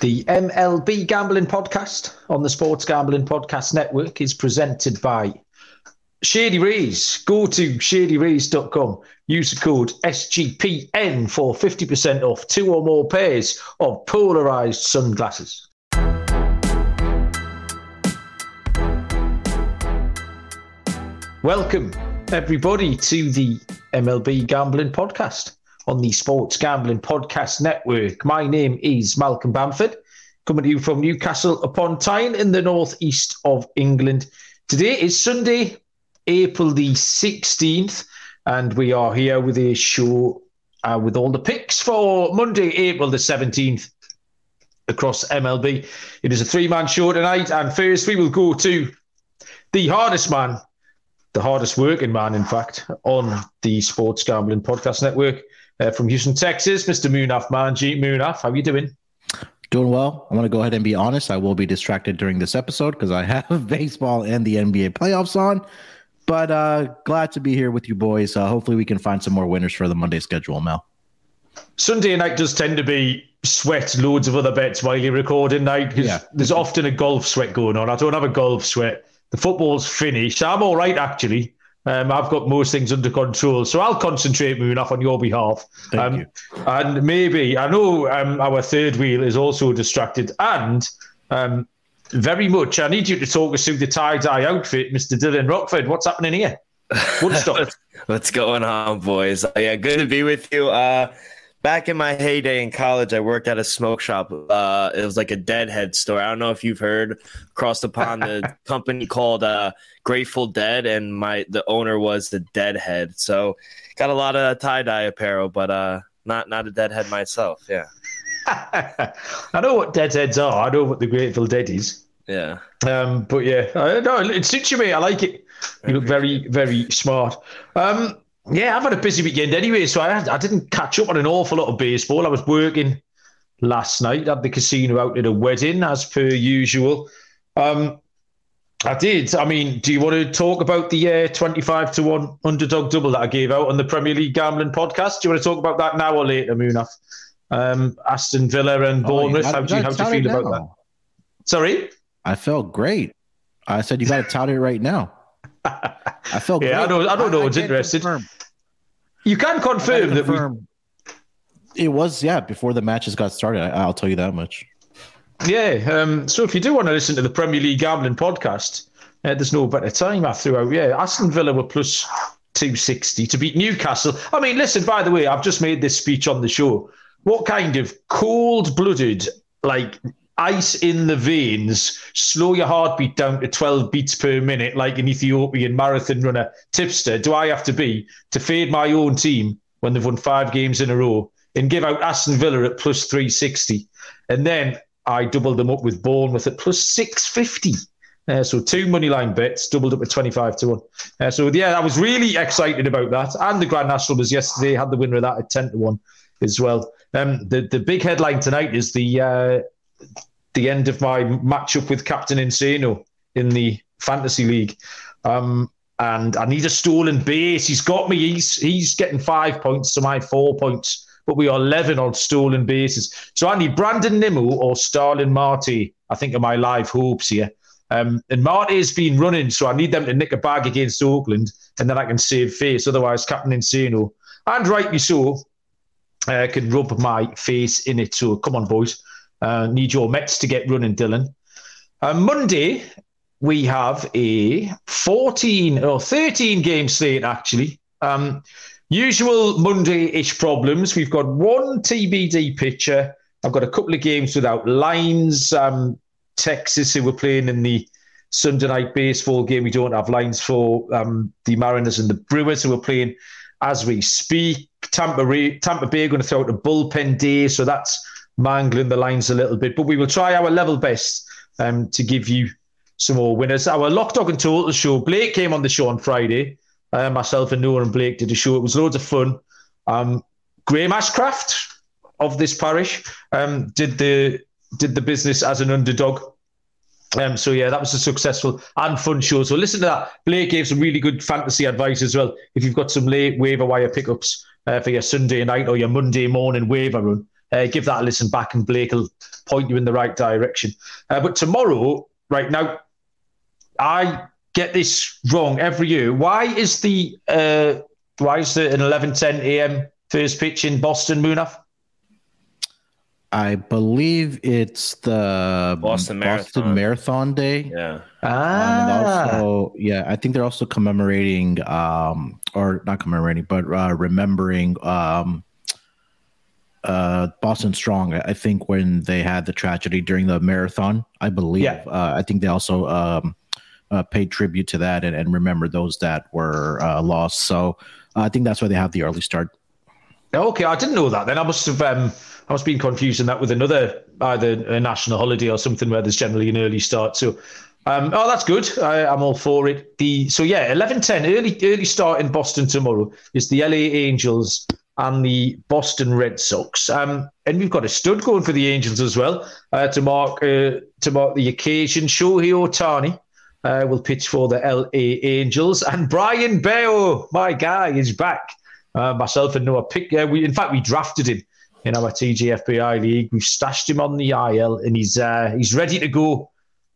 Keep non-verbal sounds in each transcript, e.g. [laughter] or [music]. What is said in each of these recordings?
The MLB Gambling Podcast on the Sports Gambling Podcast Network is presented by Shady Rays. Go to shadyrays.com. Use the code SGPN for 50% off two or more pairs of polarized sunglasses. Welcome, everybody, to the MLB Gambling Podcast on the Sports Gambling Podcast Network. My name is Malcolm Bamford, coming to you from Newcastle upon Tyne in the northeast of England. Today is Sunday, April the 16th, and we are here with a show uh, with all the picks for Monday, April the 17th across MLB. It is a three man show tonight, and first we will go to the hardest man, the hardest working man, in fact, on the Sports Gambling Podcast Network uh, from Houston, Texas, Mr. Munaf Manji. Munaf, how are you doing? Doing well. I'm going to go ahead and be honest. I will be distracted during this episode because I [laughs] have baseball and the NBA playoffs on. But uh, glad to be here with you boys. Uh, hopefully, we can find some more winners for the Monday schedule, Mel. Sunday night does tend to be sweat loads of other bets while you're recording night because yeah. there's often a golf sweat going on. I don't have a golf sweat. The football's finished. I'm all right, actually. Um, I've got most things under control, so I'll concentrate moving off on your behalf. Thank um, you. And maybe I know um, our third wheel is also distracted, and um, very much. I need you to talk us through the tie dye outfit, Mister Dylan Rockford. What's happening here? [laughs] What's, what's going on, boys? Yeah, good to be with you. Uh, back in my heyday in college, I worked at a smoke shop. Uh, it was like a Deadhead store. I don't know if you've heard across the pond the [laughs] company called uh, Grateful Dead, and my the owner was the Deadhead. So got a lot of tie dye apparel, but uh, not not a Deadhead myself. Yeah. [laughs] I know what Deadheads are. I know what the Grateful Dead is. Yeah. Um, but yeah, I, no, it suits you, mate. I like it. You look very, very smart. Um, yeah, I've had a busy weekend anyway, so I, I didn't catch up on an awful lot of baseball. I was working last night at the casino out at a wedding, as per usual. Um, I did. I mean, do you want to talk about the uh, 25 to 1 underdog double that I gave out on the Premier League gambling podcast? Do you want to talk about that now or later, Munaf? Um, Aston Villa and oh, Bournemouth. Oh, how, do you, how do you feel about that? Sorry? I felt great. I said you got to [laughs] tout it right now. I felt yeah, great. I don't, I don't know. I, it's interested. Confirm. You can confirm that confirm. we. It was yeah before the matches got started. I, will tell you that much. Yeah. Um, so if you do want to listen to the Premier League gambling podcast, uh, there's no better time. I threw out yeah, Aston Villa were plus 260 to beat Newcastle. I mean, listen. By the way, I've just made this speech on the show. What kind of cold-blooded like ice in the veins, slow your heartbeat down to 12 beats per minute, like an Ethiopian marathon runner tipster, do I have to be to fade my own team when they've won five games in a row and give out Aston Villa at plus 360? And then I doubled them up with Bournemouth at plus 650. Uh, so two money line bets doubled up at 25 to 1. Uh, so yeah, I was really excited about that. And the Grand National was yesterday, had the winner of that at 10 to 1 as well. Um, the, the big headline tonight is the uh, the end of my matchup with Captain Insano in the fantasy league. Um, and I need a stolen base. He's got me. He's he's getting five points to my four points, but we are eleven on stolen bases. So I need Brandon Nimmo or Starling Marte. I think are my live hopes here. Um, and Marte's been running, so I need them to nick a bag against Oakland, and then I can save face. Otherwise, Captain Insano, and rightly so, uh, can rub my face in it. So come on, boys. Uh, need your Mets to get running, Dylan. Uh, Monday, we have a 14 or 13 game slate, actually. Um, usual Monday ish problems. We've got one TBD pitcher. I've got a couple of games without lines. Um, Texas, who were playing in the Sunday night baseball game, we don't have lines for um, the Mariners and the Brewers, who are playing as we speak. Tampa, Tampa Bay are going to throw out a bullpen day, so that's mangling the lines a little bit. But we will try our level best um, to give you some more winners. Our Lock Dog and Total show, Blake came on the show on Friday. Uh, myself and Noah and Blake did a show. It was loads of fun. Um, Graham Ashcraft of this parish um, did the did the business as an underdog. Um, so yeah, that was a successful and fun show. So listen to that. Blake gave some really good fantasy advice as well. If you've got some late waiver wire pickups uh, for your Sunday night or your Monday morning waiver run, uh, give that a listen back, and Blake will point you in the right direction. Uh, but tomorrow, right now, I get this wrong every year. Why is the uh, why is the an 11:10 a.m. first pitch in Boston, Munaf? I believe it's the Boston Marathon, Boston Marathon Day. Yeah. Um, Ah, also, yeah, I think they're also commemorating, um, or not commemorating, but uh, remembering um, uh, Boston Strong. I think when they had the tragedy during the marathon, I believe. Yeah. Uh, I think they also um, uh, paid tribute to that and, and remember those that were uh, lost. So I think that's why they have the early start. okay, I didn't know that. Then I must have um, I must have been confusing that with another either a national holiday or something where there's generally an early start. So. Um, oh, that's good. I, I'm all for it. The so yeah, eleven ten early early start in Boston tomorrow is the LA Angels and the Boston Red Sox. Um, and we've got a stud going for the Angels as well uh, to mark uh, to mark the occasion. Shohei Ohtani uh, will pitch for the LA Angels, and Brayan Bello, my guy, is back. Uh, myself and Noah pick. Uh, we in fact we drafted him in our TGFBI league. We've stashed him on the IL, and he's uh, he's ready to go.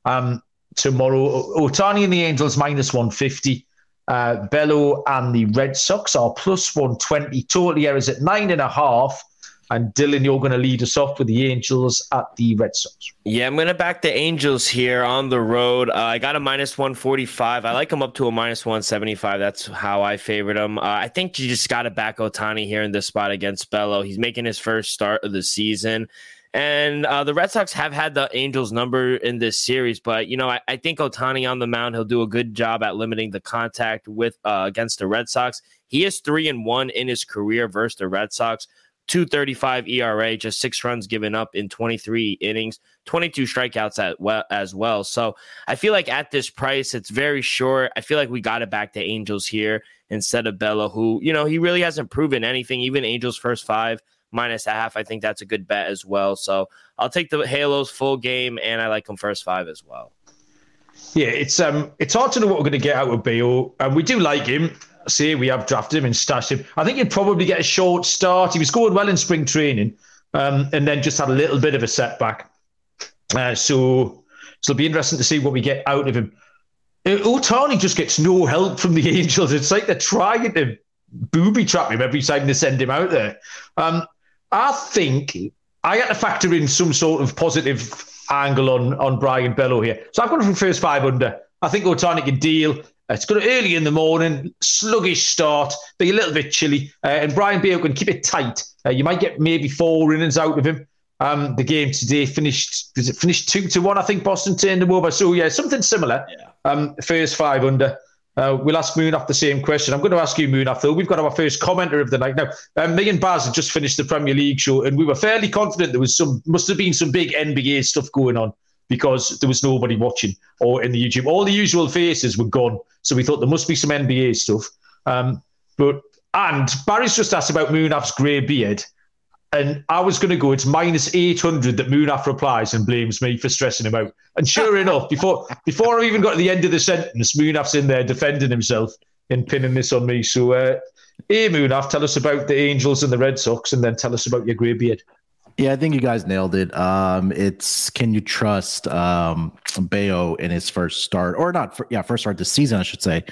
Um, tomorrow. Ohtani and the Angels minus 150. Uh, Bello and the Red Sox are plus 120. Totally errors at nine and a half. And Dylan, you're going to lead us off with the Angels at the Red Sox. Yeah, I'm gonna back the Angels here on the road. Uh, I got a minus 145. I like them up to a minus 175. That's how I favored them. Uh, I think you just got to back Ohtani here in this spot against Bello. He's making his first start of the season. And uh, the Red Sox have had the Angels number in this series, but you know I, I think Ohtani on the mound he'll do a good job at limiting the contact with uh, against the Red Sox. He is three and one in his career versus the Red Sox. 235 ERA, just six runs given up in 23 innings, 22 strikeouts at well, as well. So I feel like at this price, it's very short. I feel like we got it back to Angels here instead of Bella, who, you know, he really hasn't proven anything. Even Angels first five minus a half, I think that's a good bet as well. So I'll take the Halos full game, and I like them first five as well. Yeah, it's um, it's hard to know what we're going to get out of Bello, and we do like him. See, we have drafted him and stashed him. I think he'd probably get a short start. He was going well in spring training, um, and then just had a little bit of a setback. Uh, so, so it'll be interesting to see what we get out of him. Uh, Ohtani just gets no help from the [laughs] Angels. It's like they're trying to booby trap him every time they send him out there. Um, I think I had to factor in some sort of positive angle on on Brayan Bello here. So I've him from first five under. I think Ohtani can deal. It's got early in the morning, sluggish start, be a little bit chilly, uh, and Brayan Bello can keep it tight. Uh, you might get maybe four innings out of him. Um, the game today finished. Was it finished two to one? I think Boston turned them over. So yeah, something similar. Yeah. Um, first five under. Uh, we'll ask Moon Munaf the same question. I'm going to ask you, Munaf, though. We've got our first commenter of the night. Now, um, me and Baz had just finished the Premier League show, and we were fairly confident there was some, must have been some big NBA stuff going on because there was nobody watching or in the YouTube. All the usual faces were gone. So we thought there must be some NBA stuff. Um, but, and Barry's just asked about Moon Munaf's grey beard. And I was going to go, it's minus 800 that Munaf replies and blames me for stressing him out. And sure [laughs] enough, before before I even got to the end of the sentence, Munaf's in there defending himself and pinning this on me. So, uh, hey, Munaf, tell us about the Angels and the Red Sox and then tell us about your grey beard. Yeah, I think you guys nailed it. Um, it's can you trust um, Bayo in his first start, or not? For, yeah, first start this season, I should say.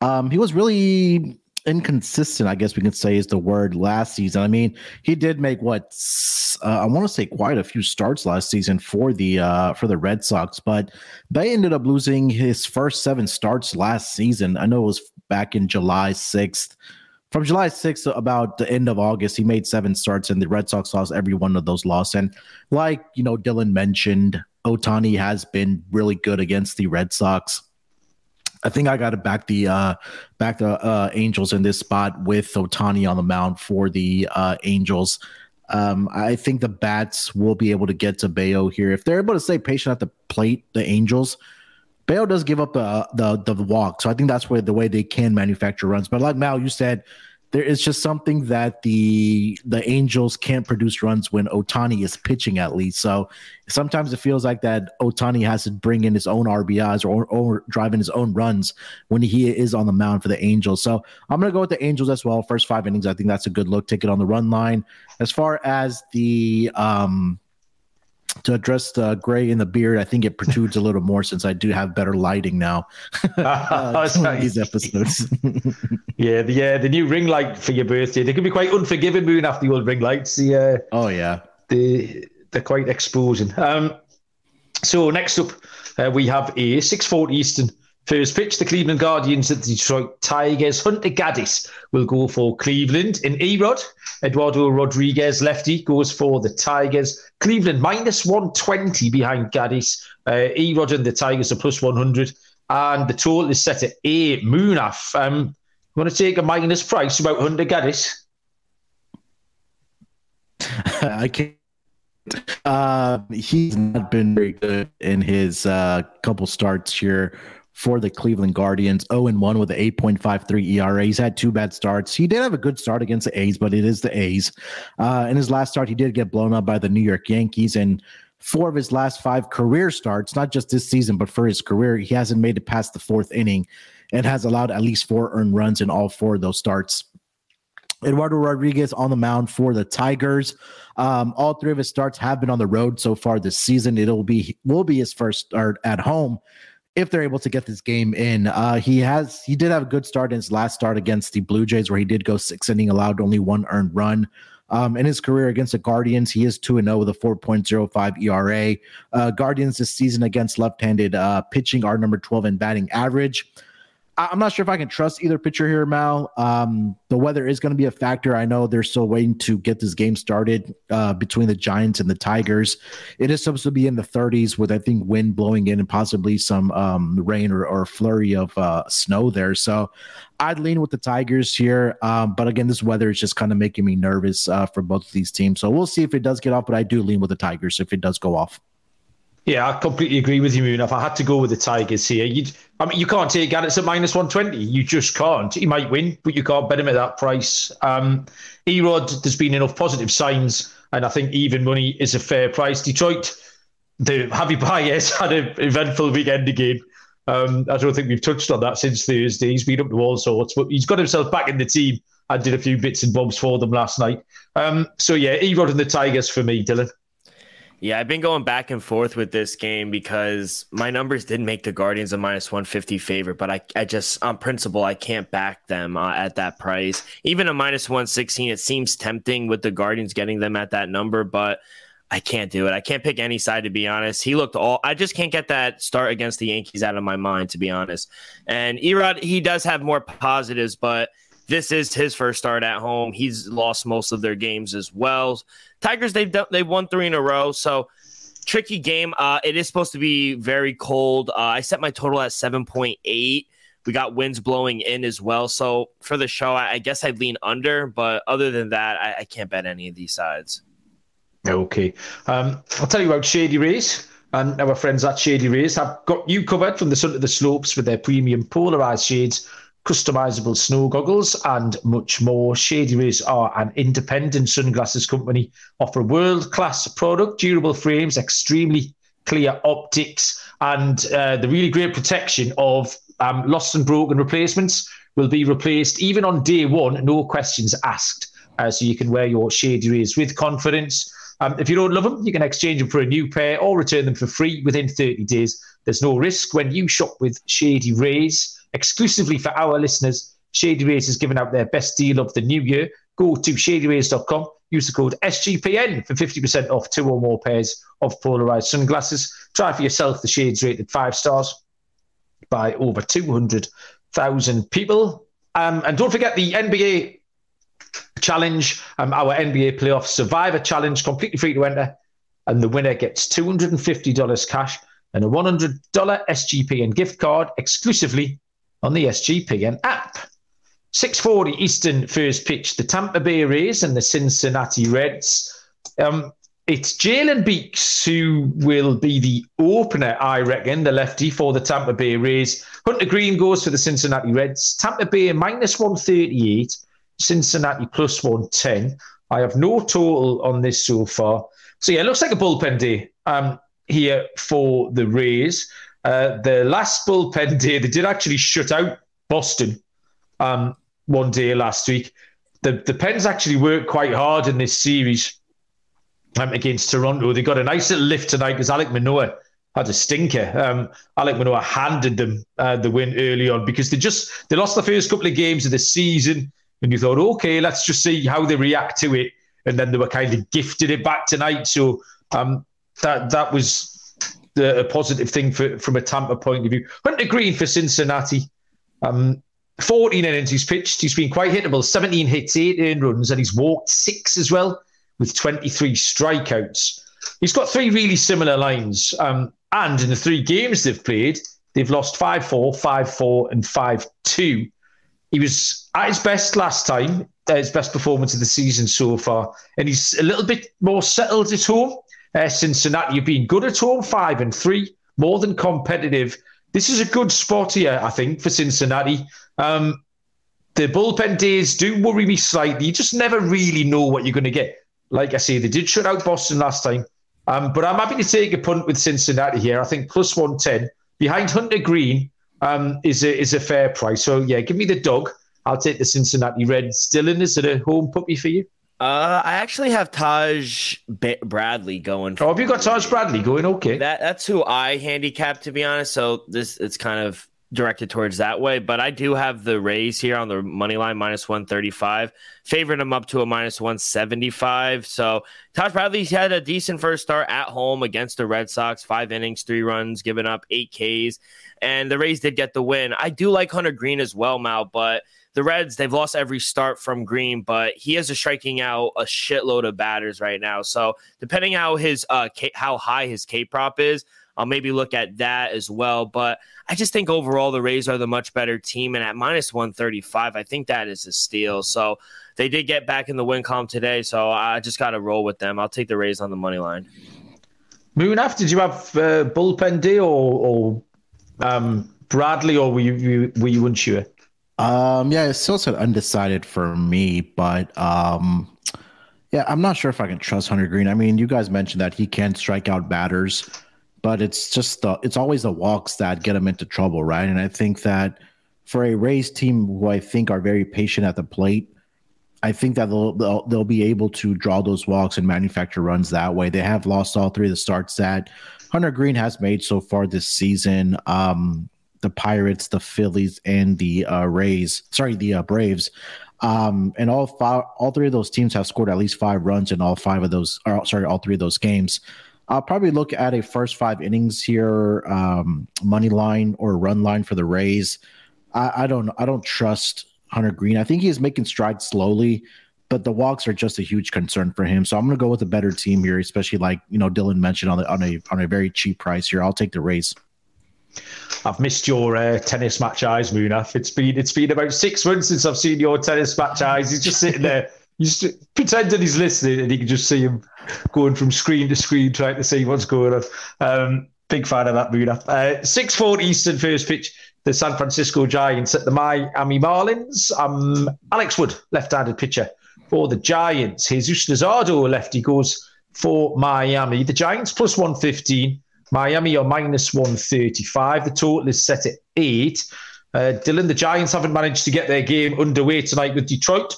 Um, he was really inconsistent. I guess we can say is the word last season. I mean, he did make what uh, I want to say quite a few starts last season for the uh, for the Red Sox, but they ended up losing his first seven starts last season. I know it was back in July sixth from July 6th to about the end of August, he made seven starts, and the Red Sox lost every one of those losses. And like you know, Dylan mentioned, Ohtani has been really good against the Red Sox. I think I got to back the uh, back the uh, Angels in this spot with Ohtani on the mound for the uh, Angels. Um, I think the bats will be able to get to Bayo here if they're able to stay patient at the plate. The Angels. Bayo does give up the, the the walk, so I think that's where the way they can manufacture runs. But like Mal, you said, there is just something that the the Angels can't produce runs when Ohtani is pitching at least. So sometimes it feels like that Ohtani has to bring in his own RBIs or, or driving his own runs when he is on the mound for the Angels. So I'm gonna go with the Angels as well. First five innings, I think that's a good look. Take it on the run line. As far as the um to address the gray in the beard, I think it protrudes a little more since I do have better lighting now. [laughs] uh, [laughs] these episodes. [laughs] yeah, the uh, the new ring light for your birthday. They can be quite unforgiving moving after the old ring lights. The, uh, oh yeah, they they're quite exposing. Um, so next up, uh, we have a six forty Eastern First pitch, the Cleveland Guardians at the Detroit Tigers. Hunter Gaddis will go for Cleveland. In E-Rod, Eduardo Rodriguez, lefty, goes for the Tigers. Cleveland minus 120 behind Gaddis. Uh, E-Rod and the Tigers are plus 100. And the total is set at A. Munaf. Um, want to take a minus price about Hunter Gaddis? [laughs] I can't. Uh, he's not been very good in his uh, couple starts here for the Cleveland Guardians. 0 and 1 with an 8.53 ERA. He's had two bad starts. He did have a good start against the A's, but it is the A's. Uh, in his last start, he did get blown up by the New York Yankees. And four of his last five career starts, not just this season, but for his career, he hasn't made it past the fourth inning and has allowed at least four earned runs in all four of those starts. Eduardo Rodriguez on the mound for the Tigers. Um, all three of his starts have been on the road so far this season. It'll be will be his first start at home if they're able to get this game in. Uh, he has he did have a good start in his last start against the Blue Jays, where he did go six inning, allowed only one earned run. Um, in his career against the Guardians, he is 2 0 with a 4.05 ERA. Uh, Guardians this season against left handed uh, pitching are number 12 in batting average. I'm not sure if I can trust either pitcher here, Mal. Um, the weather is going to be a factor. I know they're still waiting to get this game started uh, between the Giants and the Tigers. It is supposed to be in the 30s with, I think, wind blowing in and possibly some um, rain or, or flurry of uh, snow there. So I'd lean with the Tigers here. Um, but again, this weather is just kind of making me nervous uh, for both of these teams. So we'll see if it does get off, but I do lean with the Tigers if it does go off. Yeah, I completely agree with you, Moon. If I had to go with the Tigers here, you I mean, you can't take Gaddis at minus 120. You just can't. He might win, but you can't bet him at that price. Um, E-Rod, there's been enough positive signs, and I think even money is a fair price. Detroit, the Javi Baez [laughs] had an eventful weekend again. Um, I don't think we've touched on that since Thursday. He's been up to all sorts, but he's got himself back in the team. I did a few bits and bobs for them last night. Um, so yeah, E-Rod and the Tigers for me, Dylan. Yeah, I've been going back and forth with this game because my numbers didn't make the Guardians a minus 150 favorite, but I, I just, on principle, I can't back them uh, at that price. Even a minus 116, it seems tempting with the Guardians getting them at that number, but I can't do it. I can't pick any side, to be honest. He looked all, I just can't get that start against the Yankees out of my mind, to be honest. And E-Rod, he does have more positives, but this is his first start at home. He's lost most of their games as well. Tigers, they've done, they've won three in a row, so tricky game. Uh, it is supposed to be very cold. Uh, I set my total at seven point eight. We got winds blowing in as well. So for the show, I, I guess I'd lean under, but other than that, I, I can't bet any of these sides. Okay, um, I'll tell you about Shady Rays. And our friends at Shady Rays have got you covered from the sun to the slopes with their premium polarized shades customizable snow goggles, and much more. Shady Rays are an independent sunglasses company, offer world class product, durable frames, extremely clear optics, and uh, the really great protection of um, lost and broken replacements will be replaced even on day one, no questions asked. Uh, so you can wear your Shady Rays with confidence. Um, if you don't love them, you can exchange them for a new pair or return them for free within 30 days. There's no risk when you shop with Shady Rays exclusively for our listeners, Shady Rays is giving out their best deal of the new year. Go to shadyrays.com, use the code SGPN for 50% off two or more pairs of polarized sunglasses. Try for yourself the shades rated five stars by over 200,000 people. Um, and don't forget the NBA challenge, um, our NBA playoff survivor challenge, completely free to enter. And the winner gets $250 cash and a $100 SGPN gift card exclusively on the SGPN app. 6:40 Eastern first pitch. The Tampa Bay Rays and the Cincinnati Reds. Um, it's Jalen Beeks who will be the opener, I reckon, the lefty for the Tampa Bay Rays. Hunter Greene goes for the Cincinnati Reds. Tampa Bay minus 138. Cincinnati plus 110. I have no total on this so far. So yeah, it looks like a bullpen day um, here for the Rays. Uh, the last bullpen day, they did actually shut out Boston um, one day last week. The the Pens actually worked quite hard in this series um, against Toronto. They got a nice little lift tonight because Alek Manoah had a stinker. Um, Alek Manoah handed them uh, the win early on because they just they lost the first couple of games of the season, and you thought, okay, let's just see how they react to it, and then they were kind of gifted it back tonight. So um, that that was a positive thing for, from a Tampa point of view. Hunter Greene for Cincinnati. Um, 14 innings he's pitched. He's been quite hittable. 17 hits, eight earned runs, and he's walked six as well with 23 strikeouts. He's got three really similar lines. Um, and in the three games they've played, they've lost 5 4, 5 4, and 5 2. He was at his best last time, his best performance of the season so far. And he's a little bit more settled at home. Uh, Cincinnati have been good at home, 5 and 3, more than competitive. This is a good spot here, I think, for Cincinnati. Um, the bullpen days do worry me slightly. You just never really know what you're going to get. Like I say, they did shut out Boston last time. Um, but I'm happy to take a punt with Cincinnati here. I think plus 110 behind Hunter Greene um, is a is a fair price. So yeah, give me the dog. I'll take the Cincinnati Reds. Dylan, is it a home puppy for you? Uh, I actually have Taj B- Bradley going. oh, have you got Taj Bradley going? Okay, that that's who I handicap to be honest. So this it's kind of directed towards that way. But I do have the Rays here on the money line minus 135. Favoring them up to a minus 175. So Taj Bradley's had a decent first start at home against the Red Sox. Five innings, three runs, giving up eight Ks. And the Rays did get the win. I do like Hunter Greene as well, Mal, but the Reds, they've lost every start from Greene, but he is a striking out a shitload of batters right now. So depending how his uh K, how high his K prop is, I'll maybe look at that as well. But I just think overall the Rays are the much better team. And at minus 135, I think that is a steal. So they did get back in the win column today. So I just got to roll with them. I'll take the Rays on the money line. Munaf, did you have uh, bullpen day or, or um, Bradley, or were you, were you unsure? Um, yeah, it's still said undecided for me, but um, yeah, I'm not sure if I can trust Hunter Greene. I mean, you guys mentioned that he can strike out batters but it's just the it's always the walks that get him into trouble, right? And I think that for a Rays team who I think are very patient at the plate, I think that they'll, they'll they'll be able to draw those walks and manufacture runs that way. They have lost all three of the starts that Hunter Greene has made so far this season. Um, the Pirates, the Phillies, and the uh, Rays. Sorry, the uh, Braves. Um, and all five, all three of those teams have scored at least five runs in all five of those. Or sorry, all three of those games. I'll probably look at a first five innings here, um, money line or run line for the Rays. I, I don't I don't trust Hunter Greene. I think he is making strides slowly, but the walks are just a huge concern for him. So I'm going to go with a better team here, especially like you know Dylan mentioned on the, on a on a very cheap price here. I'll take the Rays. I've missed your uh, tennis match eyes, Munaf. It's been it's been about six months since I've seen your tennis match eyes. He's just sitting there He's pretending he's listening and you can just see him going from screen to screen trying to see what's going on. Um, big fan of that Buddha. Uh, 6 Eastern first pitch, the San Francisco Giants at the Miami Marlins. Um, Alex Wood, left-handed pitcher for the Giants. Jesus Luzardo, lefty, goes for Miami. The Giants plus 115. Miami are minus 135. The total is set at eight. Uh, Dylan, the Giants haven't managed to get their game underway tonight with Detroit.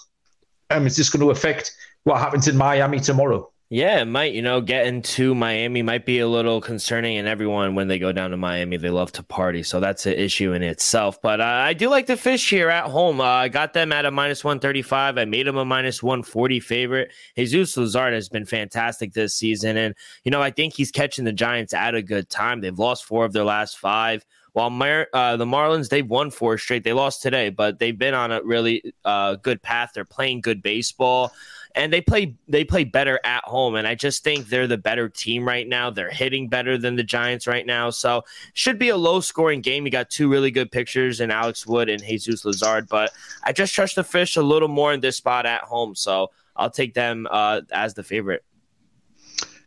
Um, is this going to affect what happens in Miami tomorrow? Yeah, it might. You know, getting to Miami might be a little concerning, and everyone, when they go down to Miami, they love to party. So that's an issue in itself. But uh, I do like the fish here at home. Uh, I got them at a minus 135. I made them a minus 140 favorite. Jesus Luzard has been fantastic this season. And, you know, I think he's catching the Giants at a good time. They've lost four of their last five. While Mar- uh, the Marlins, they've won four straight. They lost today, but they've been on a really uh, good path. They're playing good baseball, and they play they play better at home. And I just think they're the better team right now. They're hitting better than the Giants right now, so should be a low scoring game. You got two really good pictures in Alex Wood and Jesus Luzard, but I just trust the Fish a little more in this spot at home, so I'll take them uh, as the favorite.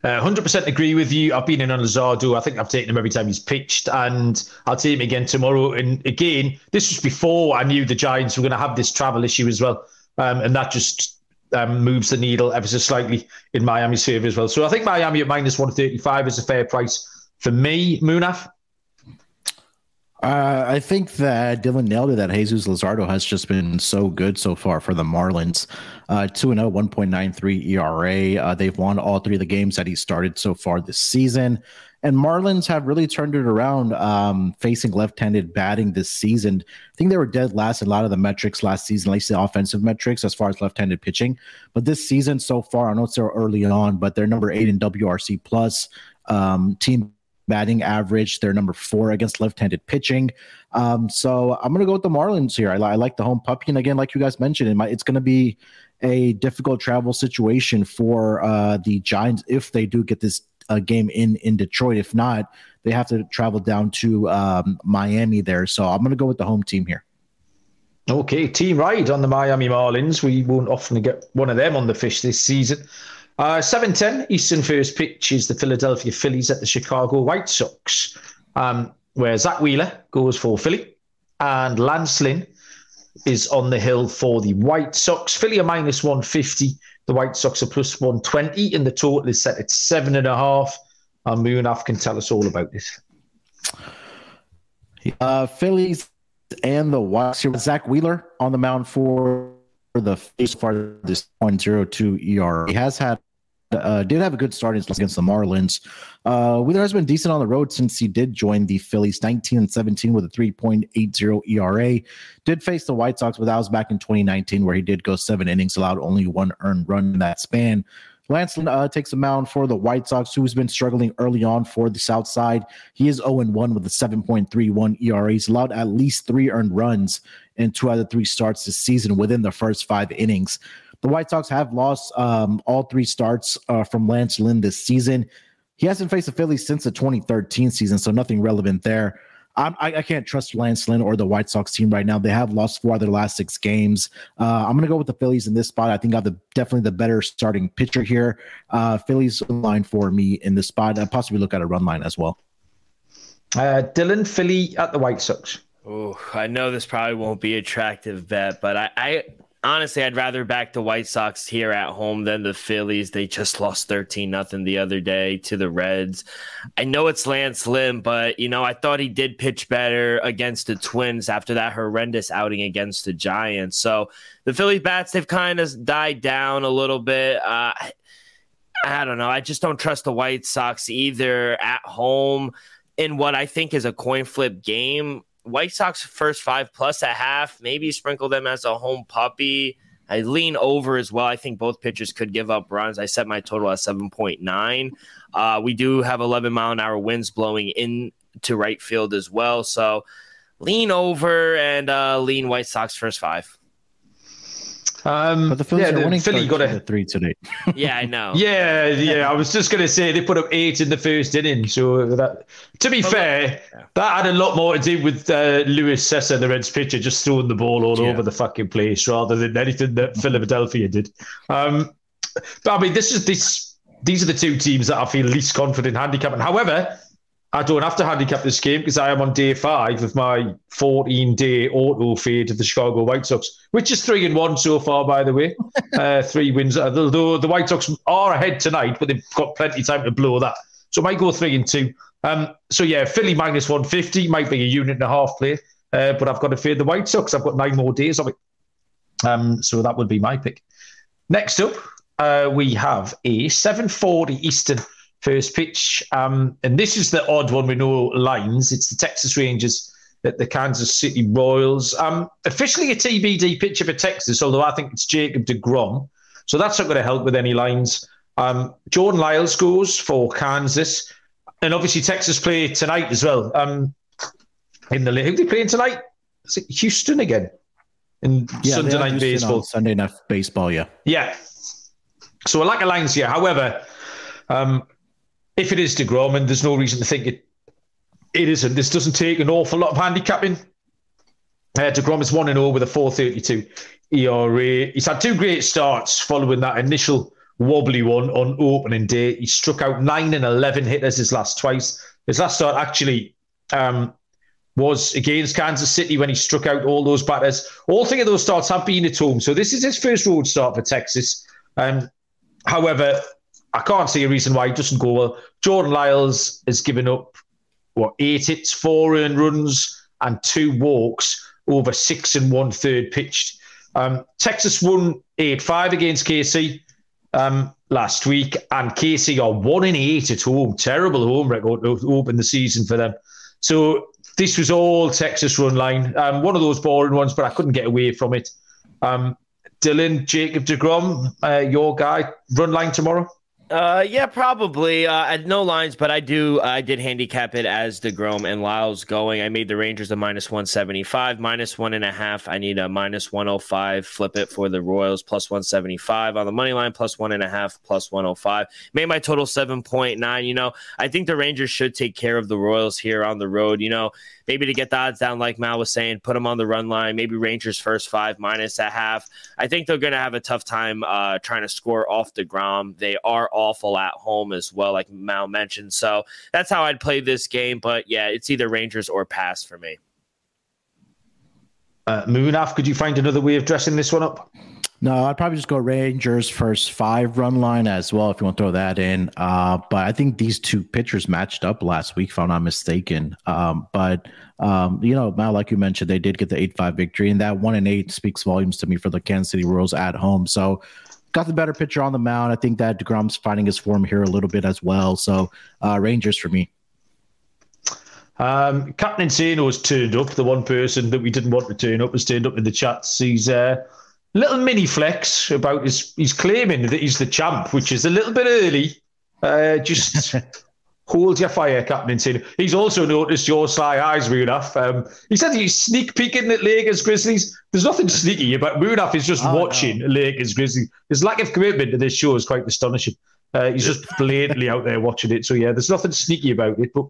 Uh, 100% agree with you. I've been in on Luzardo. I think I've taken him every time he's pitched, and I'll take him again tomorrow. And again, this was before I knew the Giants were going to have this travel issue as well. um, and that just um, moves the needle ever so slightly in Miami's favour as well. So I think Miami at minus one thirty five is a fair price for me. Munaf. Uh, I think that Dylan nailed it. That Jesus Luzardo has just been so good so far for the Marlins. Uh, 2 0, 1.93 ERA. Uh, they've won all three of the games that he started so far this season. And Marlins have really turned it around um, facing left handed batting this season. I think they were dead last in a lot of the metrics last season, at least the offensive metrics as far as left handed pitching. But this season so far, I know it's early on, but they're number eight in WRC plus. Um, team batting average. They're number four against left-handed pitching. Um, so I'm going to go with the Marlins here. I, I, like the home puppy, and again, like you guys mentioned, it might, it's going to be a difficult travel situation for uh, the Giants if they do get this uh, game in in Detroit. If not, they have to travel down to um, Miami there. So I'm going to go with the home team here. Okay, team ride on the Miami Marlins. We won't often get one of them on the fish this season. Uh, 7.10 Eastern first pitch is the Philadelphia Phillies at the Chicago White Sox, um, where Zack Wheeler goes for Philly and Lance Lynn is on the hill for the White Sox. Philly are minus 150. The White Sox are plus 120, and the total is set at seven and a half. And Munaf can tell us all about this. Uh, Phillies and the White Sox. Zack Wheeler on the mound for the face far this 0.02 ER. He has had uh, did have a good start against the Marlins. Uh, has been decent on the road since he did join the Phillies, 19 and 17 with a 3.80 ERA. Did face the White Sox, but that was back in 2019 where he did go seven innings, allowed only one earned run in that span. Lance uh, takes a mound for the White Sox, who's been struggling early on for the South Side. He is 0 1 with a 7.31 ERA. He's allowed at least three earned runs in two out of three starts this season within the first five innings. The White Sox have lost um, all three starts uh, from Lance Lynn this season. He hasn't faced the Phillies since the 2013 season, so nothing relevant there. I, I can't trust Lance Lynn or the White Sox team right now. They have lost four of their last six games. Uh, I'm going to go with the Phillies in this spot. I think I have the definitely the better starting pitcher here. Uh, Phillies line for me in this spot. I possibly look at a run line as well. Uh, Dylan Philly at the White Sox. Oh, I know this probably won't be attractive bet, but I, I honestly, I'd rather back the White Sox here at home than the Phillies. They just lost 13 nothing the other day to the Reds. I know it's Lance Lynn, but you know, I thought he did pitch better against the Twins after that horrendous outing against the Giants. So the Philly bats, they've kind of died down a little bit. Uh, I don't know. I just don't trust the White Sox either at home in what I think is a coin flip game. White Sox first five plus a half, maybe sprinkle them as a home puppy. I lean over as well. I think both pitchers could give up runs. I set my total at 7.9. Uh, we do have 11 mile an hour winds blowing into right field as well. So lean over and uh, lean White Sox first five. Um, but the Phillies yeah, are winning Philly got a three today. [laughs] yeah, I know. Yeah, yeah. I was just going to say they put up eight in the first inning. So that, to be but fair, yeah. that had a lot more to do with uh, Luis Cessa, the Reds pitcher, just throwing the ball all yeah. over the fucking place rather than anything that Philadelphia did. Um, but I mean, this is this. These are the two teams that I feel least confident in handicapping. However, I don't have to handicap this game because I am on day five of my 14 day auto fade of the Chicago White Sox, which is three and one so far, by the way. [laughs] uh, three wins. Although the White Sox are ahead tonight, but they've got plenty of time to blow that. So I might go three and two. Um, so yeah, Philly minus 150 might be a unit and a half play, uh, but I've got to fade the White Sox. I've got nine more days of it. Um, so that would be my pick. Next up, uh, we have a 740 Eastern first pitch. Um, and this is the odd one with no lines. It's the Texas Rangers at the Kansas City Royals. Um, officially a TBD pitcher for Texas, although I think it's Jacob DeGrom. So that's not going to help with any lines. Um, Jordan Lyles goes for Kansas. And obviously Texas play tonight as well. Um, in the league, who they playing tonight? Is it Houston again? In yeah, Sunday night baseball. Sunday night baseball, yeah. Yeah. So a lack of lines here. However, um, if it is DeGrom, and there's no reason to think it it isn't. This doesn't take an awful lot of handicapping. Uh, DeGrom is 1 0 with a 432 ERA. He's had two great starts following that initial wobbly one on opening day. He struck out 9 and 11 hitters his last twice. His last start actually um, was against Kansas City when he struck out all those batters. All three of those starts have been at home. So this is his first road start for Texas. Um, however, I can't see a reason why he doesn't go well. Jordan Lyles has given up, what, eight hits, four earned runs, and two walks over six and one third pitched. Um, Texas won 8 5 against KC um, last week, and KC are 1 in 8 at home. Terrible home record to open the season for them. So this was all Texas run line. Um, one of those boring ones, but I couldn't get away from it. Um, Dylan, Jacob DeGrom, uh, your guy, run line tomorrow? Uh, yeah, probably. Uh, no lines, but I do. I did handicap it as Degrom and Lyles going. I made the Rangers a minus one seventy five, minus one and a half. I need a minus one hundred five. Flip it for the Royals plus one seventy five on the money line, plus one and a half, plus one hundred five. Made my total seven point nine. You know, I think the Rangers should take care of the Royals here on the road. You know, maybe to get the odds down, like Mal was saying, put them on the run line. Maybe Rangers first five minus a half. I think they're going to have a tough time uh, trying to score off the DeGrom. They are awful at home as well, like Mal mentioned. So that's how I'd play this game. But yeah, it's either Rangers or pass for me. Uh, Munaf, could you find another way of dressing this one up? No, I'd probably just go Rangers first five run line as well if you want to throw that in. Uh, but I think these two pitchers matched up last week, if I'm not mistaken. Um, but um, you know, Mal, like you mentioned, they did get the eight five victory, and that one and eight speaks volumes to me for the Kansas City Royals at home. So got the better pitcher on the mound. I think that Degrom's finding his form here a little bit as well. So uh, Rangers for me. Um, Captain Insano's turned up. The one person that we didn't want to turn up has turned up in the chats. He's uh, little mini flex about his. He's claiming that he's the champ, which is a little bit early. Uh, just [laughs] hold your fire, Captain Insano. He's also noticed your sly eyes, Munaf. Um, he said he's sneak peeking at Lakers Grizzlies. There's nothing sneaky about Munaf. is just oh, watching no. Lakers Grizzlies. His lack of commitment to this show is quite astonishing. Uh, he's just [laughs] blatantly out there watching it. So yeah, there's nothing sneaky about it. But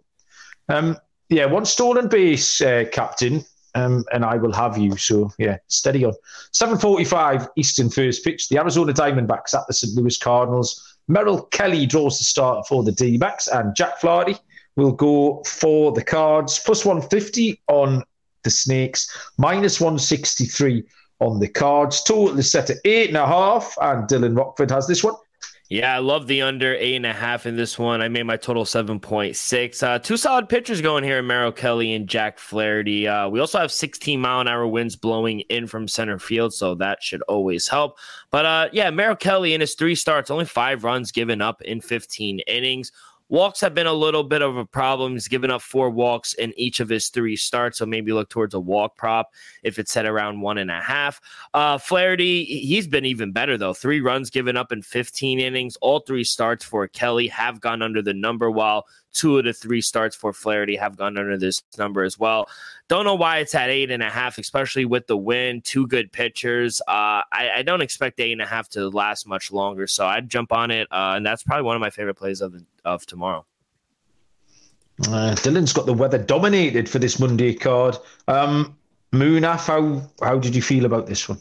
um, yeah, one stolen base, uh, Captain um, and I will have you. So yeah, steady on. 7:45 Eastern first pitch. The Arizona Diamondbacks at the St. Louis Cardinals. Merrill Kelly draws the start for the D-backs, and Jack Flaherty will go for the Cards. Plus 150 on the Snakes, minus 163 on the Cards. Total is set at eight and a half, and Dylan Rockford has this one. Yeah, I love the under eight and a half in this one. I made my total 7.6. Uh, two solid pitchers going here in Merrill Kelly and Jack Flaherty. Uh, we also have 16 mile an hour winds blowing in from center field, so that should always help. But uh, yeah, Merrill Kelly in his three starts, only five runs given up in 15 innings. Walks have been a little bit of a problem. He's given up four walks in each of his three starts, so maybe look towards a walk prop if it's set around one and a half. Uh, Flaherty, he's been even better though. Three runs given up in 15 innings. All three starts for Kelly have gone under the number, while two of the three starts for Flaherty have gone under this number as well. Don't know why it's at eight and a half, especially with the win. Two good pitchers. Uh, I, I, don't expect eight and a half to last much longer, so I'd jump on it, uh, and that's probably one of my favorite plays of of tomorrow. Uh, Dylan's got the weather dominated for this Monday card. Um, Munaf, how how did you feel about this one?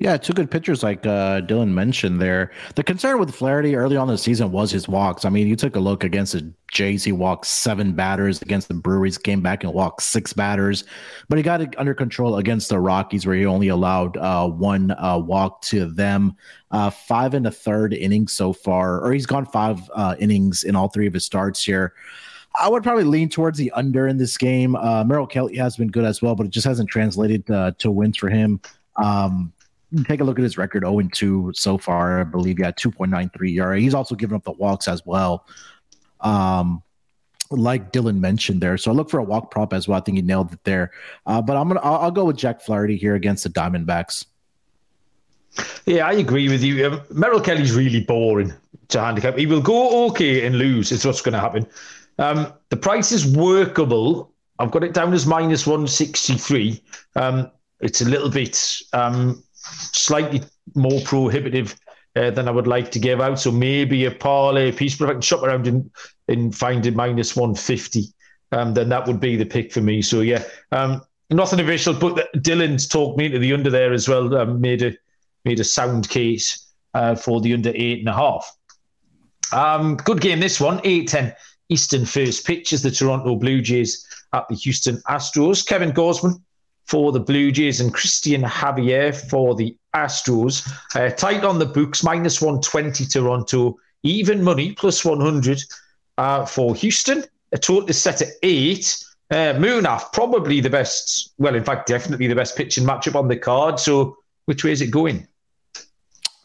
Yeah, two good pitchers like uh, Dylan mentioned there. The concern with Flaherty early on the season was his walks. I mean, you took a look against the Jays, he walked seven batters. Against the Brewers, came back and walked six batters. But he got it under control against the Rockies, where he only allowed uh, one uh, walk to them. Uh, five and a third innings so far, or he's gone five uh, innings in all three of his starts here. I would probably lean towards the under in this game. Uh, Merrill Kelly has been good as well, but it just hasn't translated to wins for him. Um, take a look at his record 0 2 so far. I believe he had 2.93 ERA. He's also given up the walks as well. Um, like Dylan mentioned there. So I look for a walk prop as well. I think he nailed it there. Uh, but I'm gonna I'll, I'll, go with Jack Flaherty here against the Diamondbacks. Yeah, I agree with you. Um, Merrill Kelly's really boring to handicap. He will go okay and lose. It's what's going to happen. Um, the price is workable. I've got it down as minus 163. Um, it's a little bit um, slightly more prohibitive uh, than I would like to give out. So maybe a parlay piece, but if I can shop around and, and find it minus 150, um, then that would be the pick for me. So yeah, um, nothing official, but Dylan's talked me into the under there as well. Um, made a made a sound case uh, for the under eight and a half. Um, good game this one, 8 10 Eastern first pitch is the Toronto Blue Jays at the Houston Astros. Kevin Gausman for the Blue Jays and Cristian Javier for the Astros. Uh, tight on the books, minus 120 Toronto, even money, plus 100 uh, for Houston. A total is set at eight. Uh, Munaf, probably the best, well, in fact, definitely the best pitching matchup on the card. So, which way is it going?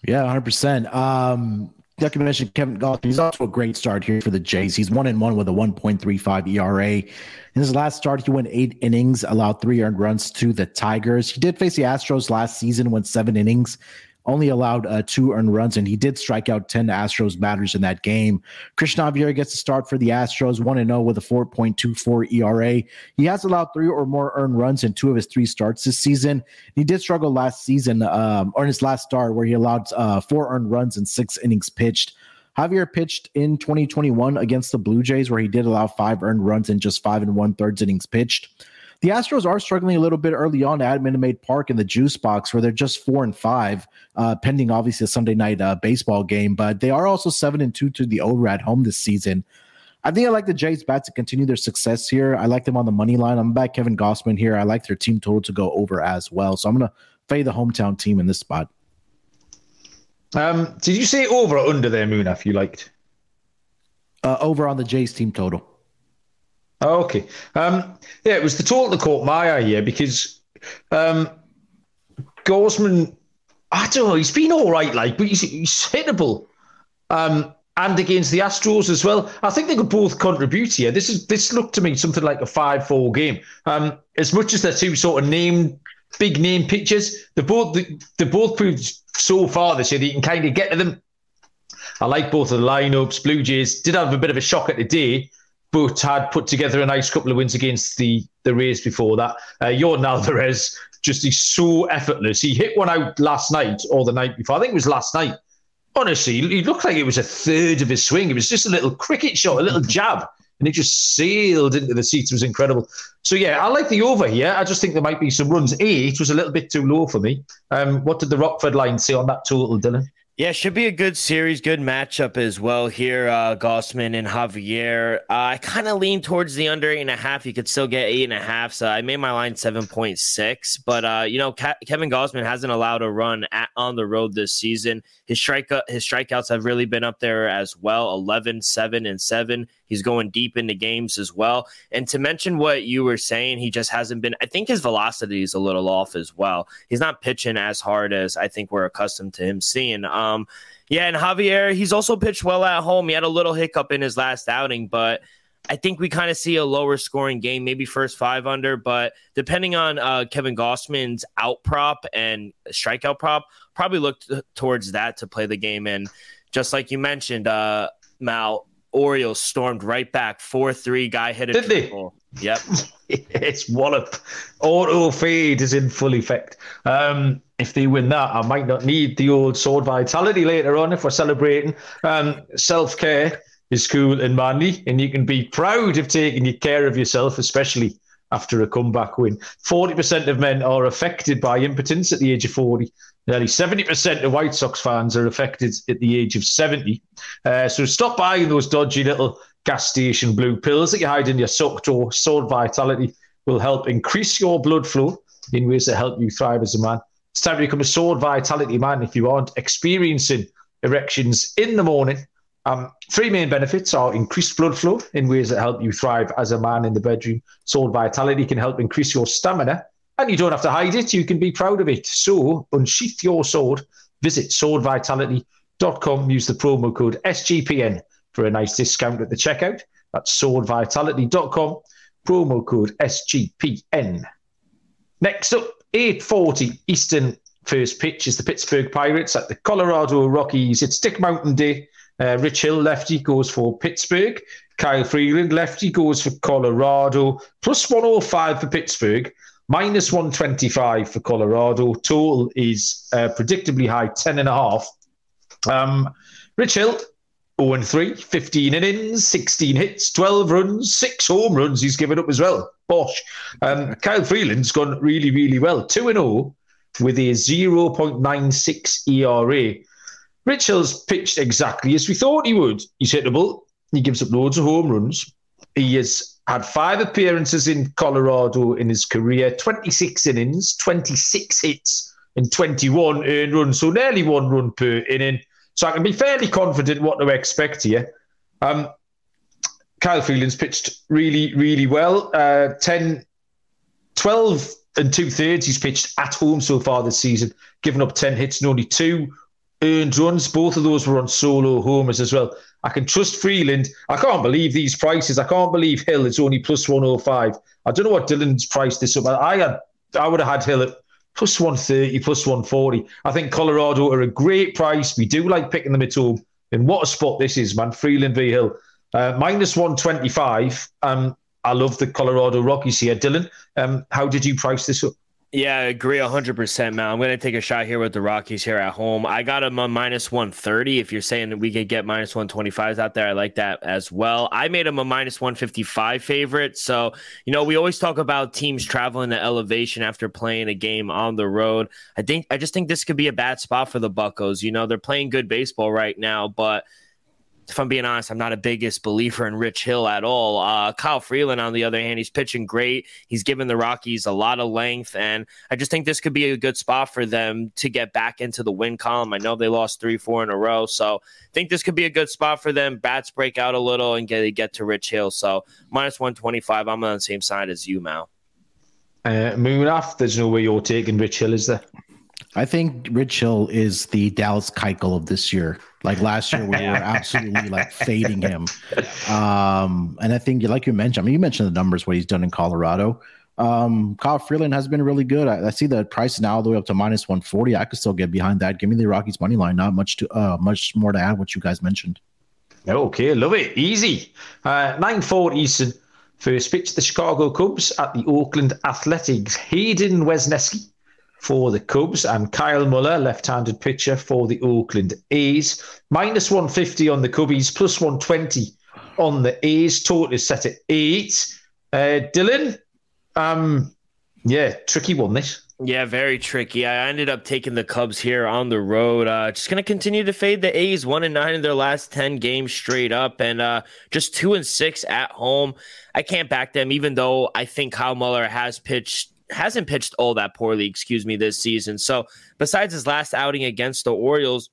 Yeah, 100%. Um, like you mentioned, Kevin Gausman, he's to a great start here for the Jays. He's one and one with a 1.35 ERA. In his last start, he went eight innings, allowed three earned runs to the Tigers. He did face the Astros last season, went seven innings, only allowed uh, two earned runs, and he did strike out 10 Astros batters in that game. Cristian Javier gets to start for the Astros, 1 0 with a 4.24 ERA. He has allowed three or more earned runs in two of his three starts this season. He did struggle last season, um, or in his last start, where he allowed uh, four earned runs in six innings pitched. Javier pitched in 2021 against the Blue Jays, where he did allow five earned runs in just five and one thirds innings pitched. The Astros are struggling a little bit early on at Minute Maid Park in the juice box, where they're just four and five, uh, pending obviously a Sunday night uh, baseball game. But they are also seven and two to the over at home this season. I think I like the Jays bat to continue their success here. I like them on the money line. I'm back Kevin Gausman here. I like their team total to go over as well. So I'm gonna fade the hometown team in this spot. Um, did you say over or under there, Munaf? You liked uh, over on the Jays team total. Oh, okay. Um, yeah, it was the total that caught my eye here because um, Gausman, I don't know, he's been all right, like, but he's, he's hittable. Um, and against the Astros as well. I think they could both contribute here. This is this looked to me something like a five-four game. Um, as much as they're two sort of name, big name pitchers, they both they both proved so far this year that you can kind of get to them. I like both of the lineups. Blue Jays did have a bit of a shock at the day, but had put together a nice couple of wins against the the Rays before that. Uh, Yordan Alvarez just he's so effortless. He hit one out last night or the night before. I think it was last night. Honestly, he looked like it was a third of his swing. It was just a little cricket shot, a little jab, and it just sailed into the seats. It was incredible. So yeah, I like the over here. I just think there might be some runs. Eight was a little bit too low for me. Um, what did the Rockford line say on that total, Dylan? Yeah, should be a good series, good matchup as well here. Uh, Gausman and Javier. Uh, I kind of lean towards the under eight and a half. You could still get eight and a half. So I made my line seven point six. But uh, you know, Kevin Gausman hasn't allowed a run at, on the road this season. His strike his strikeouts have really been up there as well. 11, 7, and seven. He's going deep into games as well. And to mention what you were saying, he just hasn't been. I think his velocity is a little off as well. He's not pitching as hard as I think we're accustomed to him seeing. Yeah, and Javier, he's also pitched well at home. He had a little hiccup in his last outing, but I think we kind of see a lower scoring game, maybe first five under, but depending on uh, Kevin Gausman's out prop and strikeout prop, probably look t- towards that to play the game. And just like you mentioned, uh, Mal, Orioles stormed right back, 4 3, guy hit a Did triple. Yep. [laughs] it's wallop. Auto fade is in full effect. Um, if they win that, I might not need the old sword vitality later on if we're celebrating. Um, Self care is cool and manly, and you can be proud of taking care of yourself, especially after a comeback win. 40% of men are affected by impotence at the age of 40. Nearly 70% of White Sox fans are affected at the age of 70. Uh, so stop buying those dodgy little gas station blue pills that you hide in your sock drawer. Sword Vitality will help increase your blood flow in ways that help you thrive as a man. It's time to become a Sword Vitality man if you aren't experiencing erections in the morning. Um, three main benefits are increased blood flow in ways that help you thrive as a man in the bedroom. Sword Vitality can help increase your stamina, and you don't have to hide it. You can be proud of it. So, unsheath your sword. Visit swordvitality.com. Use the promo code SGPN for a nice discount at the checkout. That's swordvitality.com. Promo code SGPN. Next up, 8:40 Eastern first pitch is the Pittsburgh Pirates at the Colorado Rockies. It's Dick Mountain Day. Uh, Rich Hill, lefty, goes for Pittsburgh. Kyle Freeland, lefty, goes for Colorado. Plus 105 for Pittsburgh. Minus 125 for Colorado. Total is uh, predictably high, 10.5. Um, Rich Hill, 0 3, 15 innings, 16 hits, 12 runs, six home runs he's given up as well. Bosh. Um, [laughs] Kyle Freeland's gone really, really well. 2 0 with a 0.96 ERA. Rich Hill's pitched exactly as we thought he would. He's hittable. He gives up loads of home runs. He has had five appearances in Colorado in his career, 26 innings, 26 hits, and 21 earned runs, so nearly one run per inning. So I can be fairly confident what to expect here. Um, Kyle Freeland's pitched really, really well. Uh, 10, 12 and two thirds he's pitched at home so far this season, given up 10 hits and only two earned runs. Both of those were on solo homers as well. I can trust Freeland. I can't believe these prices. I can't believe Hill is only plus 105. I don't know what Dylan's priced this up. I had, I would have had Hill at plus 130, plus 140. I think Colorado are a great price. We do like picking them at home. And what a spot this is, man. Freeland v Hill. Uh, minus 125. Um, I love the Colorado Rockies here. Dylan, um, how did you price this up? Yeah, I agree 100%, man. I'm going to take a shot here with the Rockies here at home. I got them on minus 130. If you're saying that we could get minus 125s out there, I like that as well. I made them a minus 155 favorite. So, you know, we always talk about teams traveling to elevation after playing a game on the road. I think, I just think this could be a bad spot for the Buckos. You know, they're playing good baseball right now, but if I'm being honest, I'm not a biggest believer in Rich Hill at all. Uh, Kyle Freeland, on the other hand, he's pitching great. He's given the Rockies a lot of length, and I just think this could be a good spot for them to get back into the win column. I know they lost three, four in a row, so I think this could be a good spot for them. Bats break out a little and get get to Rich Hill. So minus 125. I'm on the same side as you, Mal. Uh, Munaf, there's no way you're taking Rich Hill, is there? I think Rich Hill is the Dallas Keuchel of this year. Like last year, we were absolutely like [laughs] fading him. Um, and I think, like you mentioned, I mean, you mentioned the numbers what he's done in Colorado. Um, Kyle Freeland has been really good. I, I, see the price now all the way up to minus one forty. I could still get behind that. Give me the Rockies money line. Not much to uh, much more to add. What you guys mentioned. Okay, love it. Easy. Uh, nine four Eastern. First pitch, the Chicago Cubs at the Oakland Athletics. Hayden Wesneski for the Cubs and Kyle Muller, left-handed pitcher for the Oakland A's. Minus 150 on the Cubbies, plus 120 on the A's. Total is set at eight. Uh, Dylan, um, yeah, tricky one this. Yeah, very tricky. I ended up taking the Cubs here on the road. Uh, just gonna continue to fade the A's. One and nine in their last ten games straight up, and uh, just two and six at home. I can't back them, even though I think Kyle Muller has pitched hasn't pitched all that poorly, excuse me, this season. So besides his last outing against the Orioles,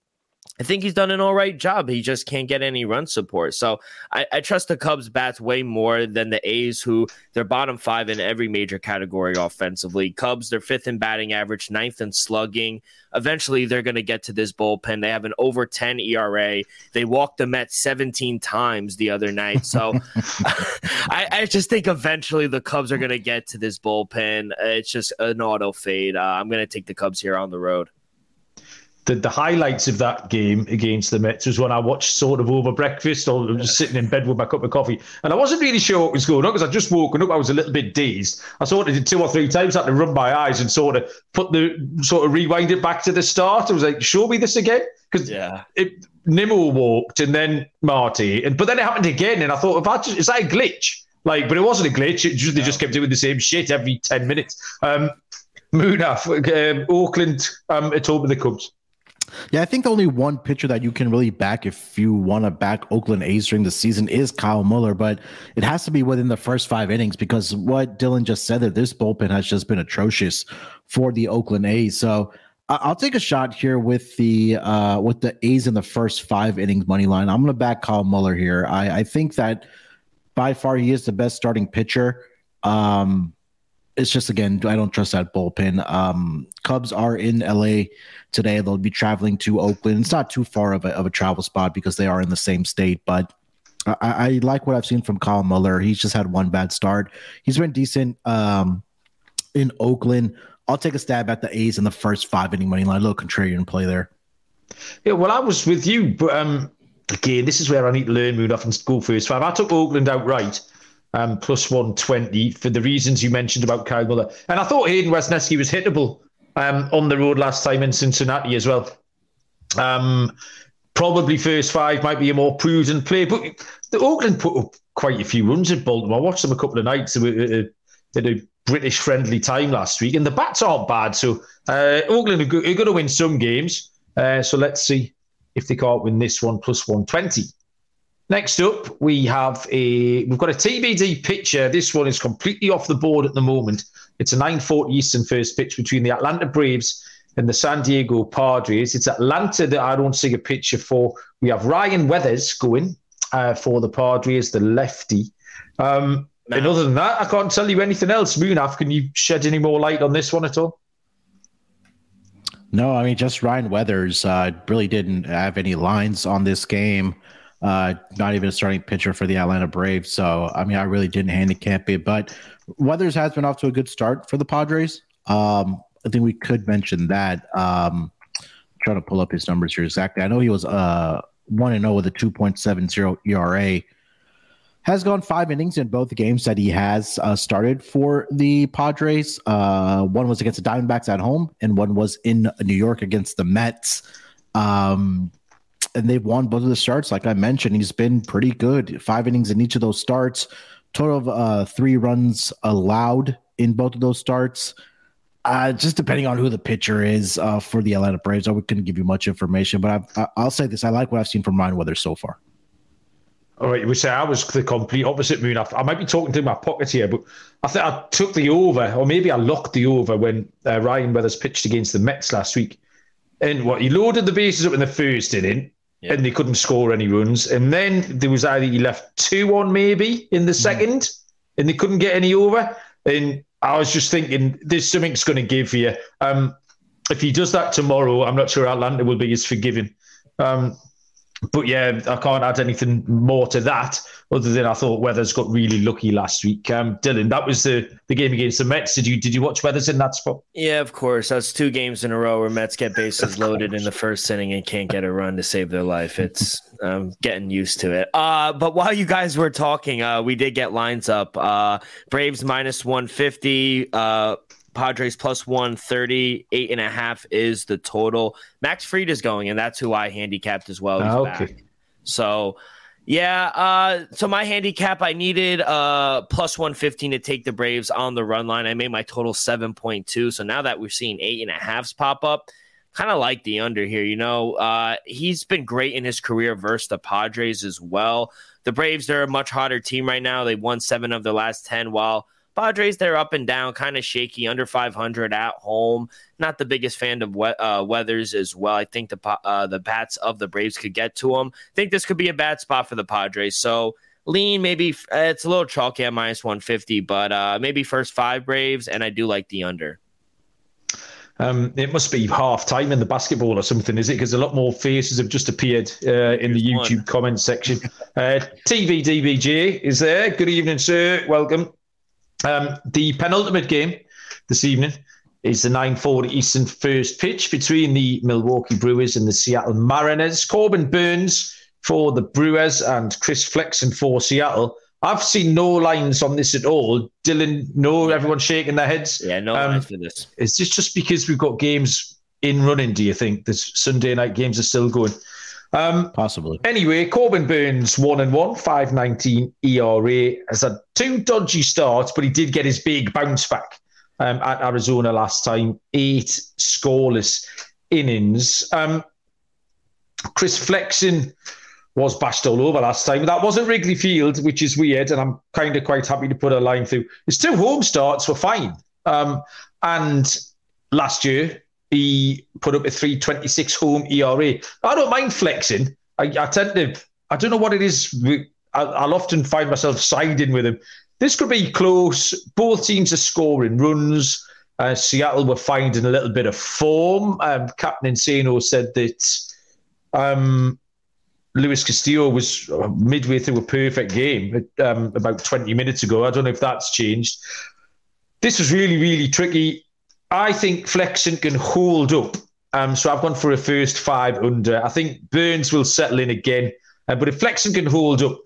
I think he's done an all right job. He just can't get any run support. So I, I, trust the Cubs bats way more than the A's, who they're bottom five in every major category offensively. Cubs, they're fifth in batting average, ninth in slugging. Eventually, they're going to get to this bullpen. They have an over 10 ERA. They walked the Mets 17 times the other night. So [laughs] [laughs] I, I, just think eventually the Cubs are going to get to this bullpen. It's just an auto fade. Uh, I'm going to take the Cubs here on the road the, the highlights of that game against the Mets was when I watched sort of over breakfast or just sitting in bed with my cup of coffee. And I wasn't really sure what was going on because I just woken up. I was a little bit dazed. I sort of did two or three times, had to rub my eyes and sort of put the sort of rewind it back to the start. I was like, show me this again. Because yeah. it Nimmo walked and then Marte. And but then it happened again. And I thought, if I just, is that a glitch? Like, but it wasn't a glitch. It just, they just kept doing the same shit every 10 minutes. Um, Munaf, um, Oakland um, at home with the Cubs. Yeah, I think the only one pitcher that you can really back if you want to back Oakland A's during the season is Kyle Muller, but it has to be within the first five innings because what Dylan just said that this bullpen has just been atrocious for the Oakland A's. So I'll take a shot here with the uh, with the A's in the first five innings money line. I'm going to back Kyle Muller here. I, I think that by far he is the best starting pitcher. Um, it's just again, I don't trust that bullpen. Um, Cubs are in LA today. They'll be traveling to Oakland. It's not too far of a, of a travel spot because they are in the same state, but I, I like what I've seen from Kyle Muller. He's just had one bad start. He's been decent um, in Oakland. I'll take a stab at the A's in the first five inning money line. A little contrarian play there. Yeah, well, I was with you, but um, again, this is where I need to learn move off and go first five. I took Oakland outright um, plus 120 for the reasons you mentioned about Kyle Muller. And I thought Hayden Wesneski was hittable um, on the road last time in Cincinnati as well. Um, probably first five might be a more prudent play, but the Oakland put up quite a few runs at Baltimore. I watched them a couple of nights at a, at a British friendly time last week, and the bats aren't bad. So uh, Oakland are, go- are going to win some games. Uh, so let's see if they can't win this one plus 120. Next up, we have a we've got a TBD picture. This one is completely off the board at the moment. It's a 9:40 Eastern first pitch between the Atlanta Braves and the San Diego Padres. It's Atlanta that I don't see a picture for. We have Ryan Weathers going uh, for the Padres, the lefty. Um, and other than that, I can't tell you anything else. Munaf, can you shed any more light on this one at all? No, I mean just Ryan Weathers uh, really didn't have any lines on this game. Uh, not even a starting pitcher for the Atlanta Braves. So I mean, I really didn't handicap it. But Weathers has been off to a good start for the Padres. Um, I think we could mention that. Um, trying to pull up his numbers here exactly. I know he was uh one and zero oh with a two point seven zero ERA has gone five innings in both games that he has uh, started for the Padres. Uh, one was against the Diamondbacks at home, and one was in New York against the Mets. Um, and they've won both of the starts. Like I mentioned, he's been pretty good. Five innings in each of those starts. Total of uh, three runs allowed in both of those starts. Uh, just depending on who the pitcher is uh, for the Atlanta Braves, I couldn't give you much information, but I, will say this: I like what I've seen from Ryan Weathers so far. All right, we say I was the complete opposite moon. I, might be talking to my pocket here, but I think I took the over, or maybe I locked the over when uh, Ryan Weathers pitched against the Mets last week. And what he loaded the bases up in the first inning, yeah. and they couldn't score any runs. And then there was either he left two on maybe in the mm. second, mm. and they couldn't get any over. And I was just thinking, there's something's going to give here. Um, if he does that tomorrow, I'm not sure Atlanta will be as forgiving. Um, but yeah, I can't add anything more to that other than I thought Weathers got really lucky last week. Um, Dylan, that was the, the game against the Mets. Did you did you watch Weathers in that spot? Yeah, of course. That's two games in a row where Mets get bases loaded in the first inning and can't get a run to save their life. It's um, getting used to it. Uh, but while you guys were talking, uh, we did get lines up. Uh, Braves minus one fifty. Uh, Padres plus 130, eight and a half is the total. Max Fried is going, and that's who I handicapped as well. Oh, okay. Back. So, yeah. Uh, so my handicap, I needed uh plus 115 to take the Braves on the run line. I made my total 7.2. So now that we're seeing eight and a halves pop up, kind of like the under here. You know, uh, he's been great in his career versus the Padres as well. The Braves, they're a much hotter team right now. They won seven of their last 10, while Padres, they're up and down, kind of shaky, under 500 at home. Not the biggest fan of we- uh, Weathers as well. I think the uh, the bats of the Braves could get to him. I think this could be a bad spot for the Padres. So lean, maybe uh, it's a little chalky at minus 150, but uh, maybe first five Braves, and I do like the under. Um, it must be half time in the basketball or something, is it? Because a lot more faces have just appeared uh, in the YouTube one. comment section. Uh, TV is there. Good evening, sir. Welcome. Um, the penultimate game this evening is the 9:40 Eastern first pitch between the Milwaukee Brewers and the Seattle Mariners. Corbin Burnes for the Brewers and Chris Flexen for Seattle. I've seen no lines on this at all. Dylan, no, everyone's shaking their heads. Yeah, no um, lines for this. Is this just because we've got games in running? Do you think the Sunday night games are still going? Um, Possibly. Anyway, Corbin Burnes, one and one, five nineteen ERA has had two dodgy starts, but he did get his big bounce back um, at Arizona last time. Eight scoreless innings. Um, Chris Flexen was bashed all over last time. That wasn't Wrigley Field, which is weird, and I'm kind of quite happy to put a line through. His two home starts were fine, um, and last year he put up a 326 home ERA. I don't mind Flexen. I, I tend to, I don't know what it is. I'll often find myself siding with him. This could be close. Both teams are scoring runs. Uh, Seattle were finding a little bit of form. Um, Captain Insano said that um, Luis Castillo was midway through a perfect game um, about 20 minutes ago. I don't know if that's changed. This was really, really tricky. I think Flexen can hold up. Um, so I've gone for a first five under. I think Burnes will settle in again. Uh, but if Flexen can hold up,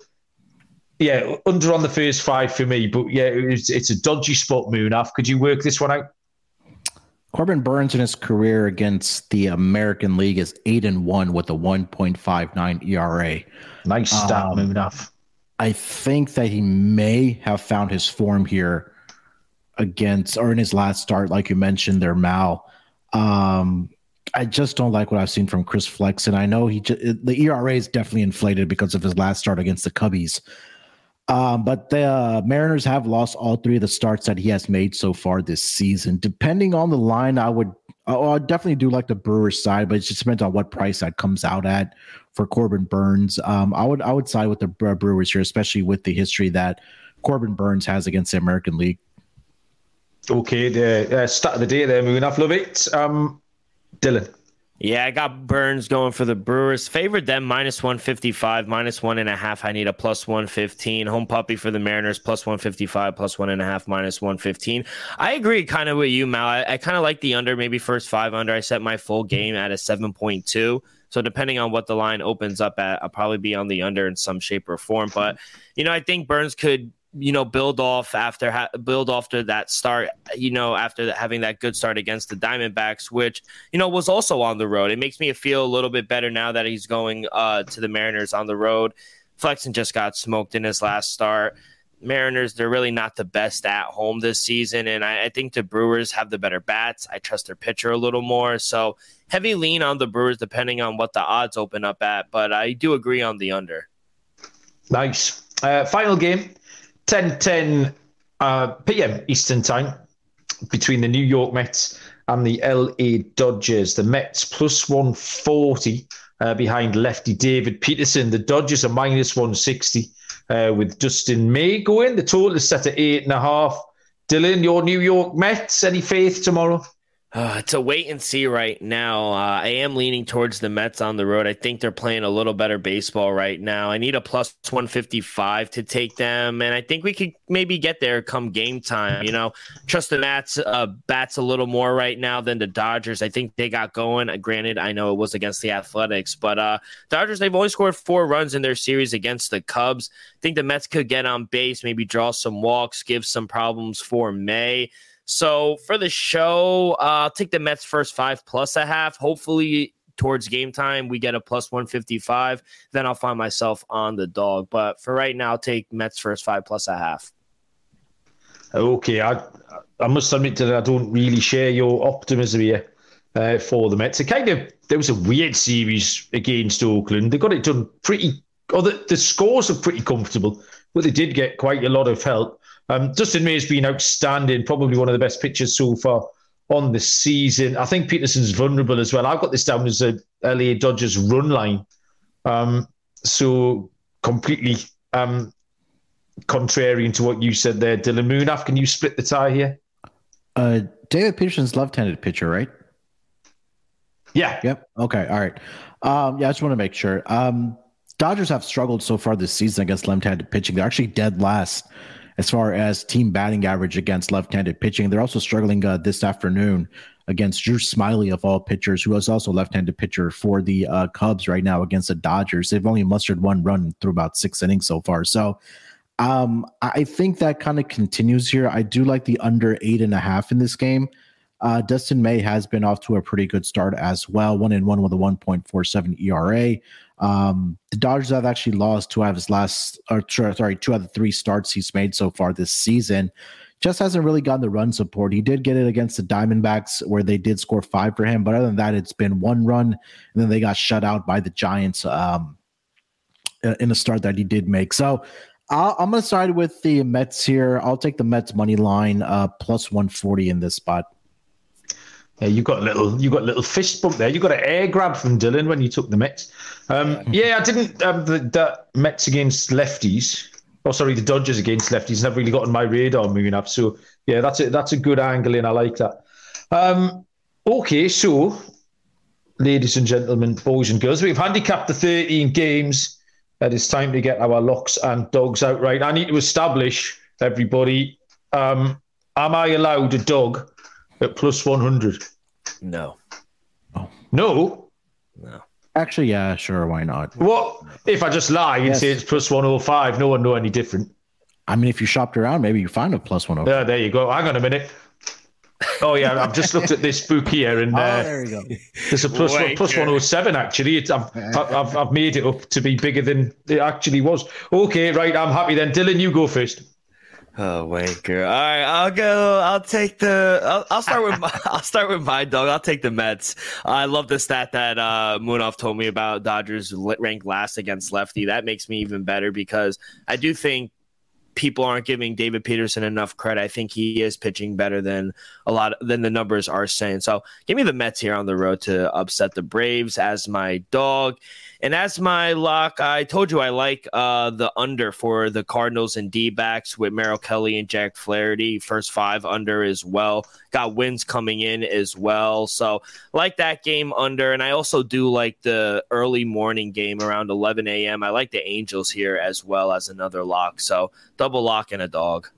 yeah, under on the first five for me. But yeah, it's, it's a dodgy spot, Munaf. Could you work this one out? Corbin Burnes in his career against the American League is eight and one with a 1.59 ERA. Nice stat, um, Munaf. I think that he may have found his form here against or in his last start, like you mentioned, there, Mal. Um, I just don't like what I've seen from Chris Flexen. And I know he the ERA is definitely inflated because of his last start against the Cubbies. Um, but the uh, Mariners have lost all three of the starts that he has made so far this season. Depending on the line, I would oh, I definitely do like the Brewers side, but it just depends on what price that comes out at for Corbin Burnes. Um, I would I would side with the Brewers here, especially with the history that Corbin Burnes has against the American League. Okay, the uh, start of the day there, moving off. Love it. Um, Dylan. Yeah, I got Burnes going for the Brewers. Favored them minus 155, minus one and a half. I need a plus 115. Home puppy for the Mariners, plus 155, plus one and a half, minus 115. I agree kind of with you, Mal. I, I kind of like the under, maybe first five under. I set my full game at a 7.2. So depending on what the line opens up at, I'll probably be on the under in some shape or form. But, you know, I think Burnes could you know build off after ha- build after that start you know after having that good start against the diamondbacks which you know was also on the road. It makes me feel a little bit better now that he's going uh, to the mariners on the road. Flexen just got smoked in his last start. Mariners they're really not the best at home this season and I, I think the brewers have the better bats. I trust their pitcher a little more so heavy lean on the brewers depending on what the odds open up at but i do agree on the under. Nice. Uh, final game 10 10 uh, p.m. Eastern Time between the New York Mets and the LA Dodgers. The Mets plus 140 uh, behind lefty David Peterson. The Dodgers are minus 160 uh, with Dustin May going. The total is set at eight and a half. Dylan, your New York Mets, any faith tomorrow? Uh, it's a wait and see right now. Uh, I am leaning towards the Mets on the road. I think they're playing a little better baseball right now. I need a plus 155 to take them, and I think we could maybe get there come game time. You know, trust the Mets uh, bats a little more right now than the Dodgers. I think they got going. Uh, granted, I know it was against the Athletics, but uh, Dodgers they've only scored four runs in their series against the Cubs. I think the Mets could get on base, maybe draw some walks, give some problems for May. So for the show, uh, I'll take the Mets first five plus a half. Hopefully, towards game time, we get a plus 155. Then I'll find myself on the dog. But for right now, I'll take Mets first five plus a half. Okay, I I must admit that I don't really share your optimism here uh, for the Mets. It kind of there was a weird series against Oakland. They got it done pretty. Or the, the scores are pretty comfortable, but they did get quite a lot of help. Um, Dustin May has been outstanding, probably one of the best pitchers so far on the season. I think Peterson's vulnerable as well. I've got this down as a LA Dodgers run line. Um, so completely um, contrarian to what you said there, Dylan Munaf. Can you split the tie here? Uh, David Peterson's left-handed pitcher, right? Yeah. Yep. Okay. All right. Um, yeah, I just want to make sure. Um, Dodgers have struggled so far this season against left-handed pitching. They're actually dead last as far as team batting average against left-handed pitching. They're also struggling uh, this afternoon against Drew Smyly of all pitchers, who is also left-handed pitcher for the uh, Cubs right now against the Dodgers. They've only mustered one run through about six innings so far. So um, I think that kind of continues here. I do like the under eight and a half in this game. Uh, Dustin May has been off to a pretty good start as well, one in one with a 1.47 ERA. Um, the Dodgers have actually lost two out of his last, or sorry, two out of the three starts he's made so far this season. Just hasn't really gotten the run support. He did get it against the Diamondbacks, where they did score five for him, but other than that, it's been one run, and then they got shut out by the Giants um, in a start that he did make. So i am going to side with the Mets here. I'll take the Mets money line uh, plus 140 in this spot. Yeah, you got a little, you got a little fist bump there. You got an air grab from Dylan when you took the Mets. Um, yeah, I didn't. Um, the, the Mets against lefties. Oh, sorry, the Dodgers against lefties never really got on my radar moving up. So yeah, that's a that's a good angle, and I like that. Um, okay, so ladies and gentlemen, boys and girls, we've handicapped the 13 games. And it's time to get our locks and dogs out right. I need to establish everybody. Um, am I allowed a dog at plus 100? No. Oh. No? No. Actually, yeah, sure. Why not? What if I just lie and yes. say it's plus 105? No one know any different. I mean, if you shopped around, maybe you find a plus 105. Yeah, there you go. Hang on a minute. Oh yeah, I've just looked at this book here, and [laughs] oh, uh, oh, there you go. There's a plus one, plus one hundred seven. Actually, it's, I've, I've I've made it up to be bigger than it actually was. Okay, right. I'm happy then. Dylan, you go first. Oh, wanker! All right, I'll go. I'll take the. I'll, I'll start with. My, [laughs] I'll start with my dog. I'll take the Mets. I love the stat that uh, Munaf told me about. Dodgers ranked last against lefty. That makes me even better because I do think people aren't giving David Peterson enough credit. I think he is pitching better than a lot of, than the numbers are saying. So give me the Mets here on the road to upset the Braves as my dog. And as my lock, I told you I like uh, the under for the Cardinals and D backs with Merrill Kelly and Jack Flaherty. First five under as well. Got wins coming in as well. So like that game under. And I also do like the early morning game around 11 a.m. I like the Angels here as well as another lock. So double lock and a dog.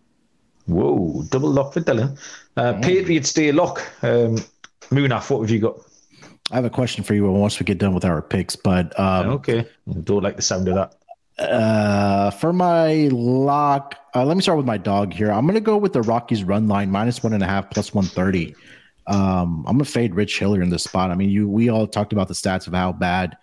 Whoa, double lock for Dylan. Uh, Patriots Day lock. Um, Munaf, what have you got? I have a question for you once we get done with our picks, but um, okay, don't like the sound of that. Uh, for my lock, uh, let me start with my dog here. I'm gonna go with the Rockies run line minus one and a half plus one thirty. Um, I'm gonna fade Rich Hiller in this spot. I mean, you we all talked about the stats of how bad